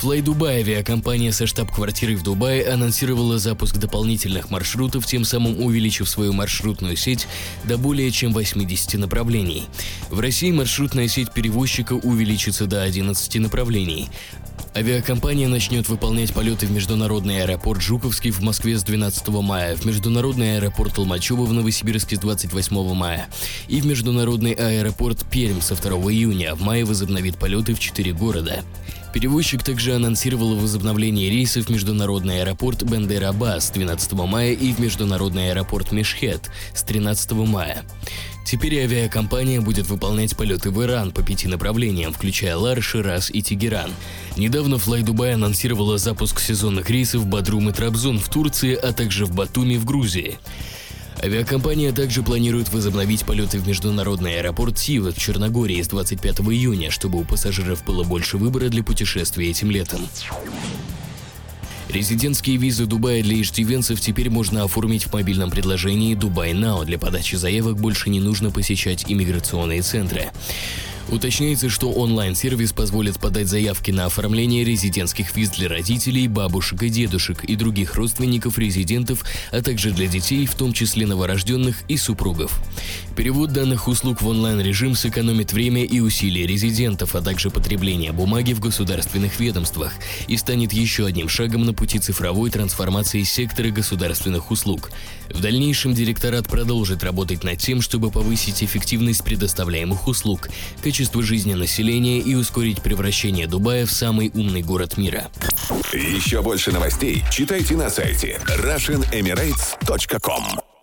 Fly Dubai, авиакомпания со штаб-квартирой в Дубае, анонсировала запуск дополнительных маршрутов, тем самым увеличив свою маршрутную сеть до более чем 80 направлений. В России маршрутная сеть перевозчика увеличится до 11 направлений. Авиакомпания начнет выполнять полеты в международный аэропорт Жуковский в Москве с 12 мая, в международный аэропорт Толмачево в Новосибирске с 28 мая и в международный аэропорт Пермь со 2 июня, в мае возобновит полеты в 4 города. Перевозчик также анонсировал возобновление рейсов в международный аэропорт Бендер-Аббас с 12 мая и в международный аэропорт Мешхет с 13 мая. Теперь авиакомпания будет выполнять полеты в Иран по пяти направлениям, включая Лар, Шираз и Тегеран. Недавно Fly Dubai анонсировала запуск сезонных рейсов Бадрум и Трабзон в Турции, а также в Батуми в Грузии. Авиакомпания также планирует возобновить полеты в международный аэропорт Сива в Черногории с 25 июня, чтобы у пассажиров было больше выбора для путешествий этим летом. Резидентские визы Дубая для иждивенцев теперь можно оформить в мобильном приложении Dubai Now. Для подачи заявок больше не нужно посещать иммиграционные центры. Уточняется, что онлайн-сервис позволит подать заявки на оформление резидентских виз для родителей, бабушек и дедушек и других родственников резидентов, а также для детей, в том числе новорожденных и супругов. Перевод данных услуг в онлайн-режим сэкономит время и усилия резидентов, а также потребление бумаги в государственных ведомствах и станет еще одним шагом на пути цифровой трансформации сектора государственных услуг. В дальнейшем директорат продолжит работать над тем, чтобы повысить эффективность предоставляемых услуг, качество жизни населения и ускорить превращение Дубая в самый умный город мира. Еще больше новостей читайте на сайте RussianEmirates.com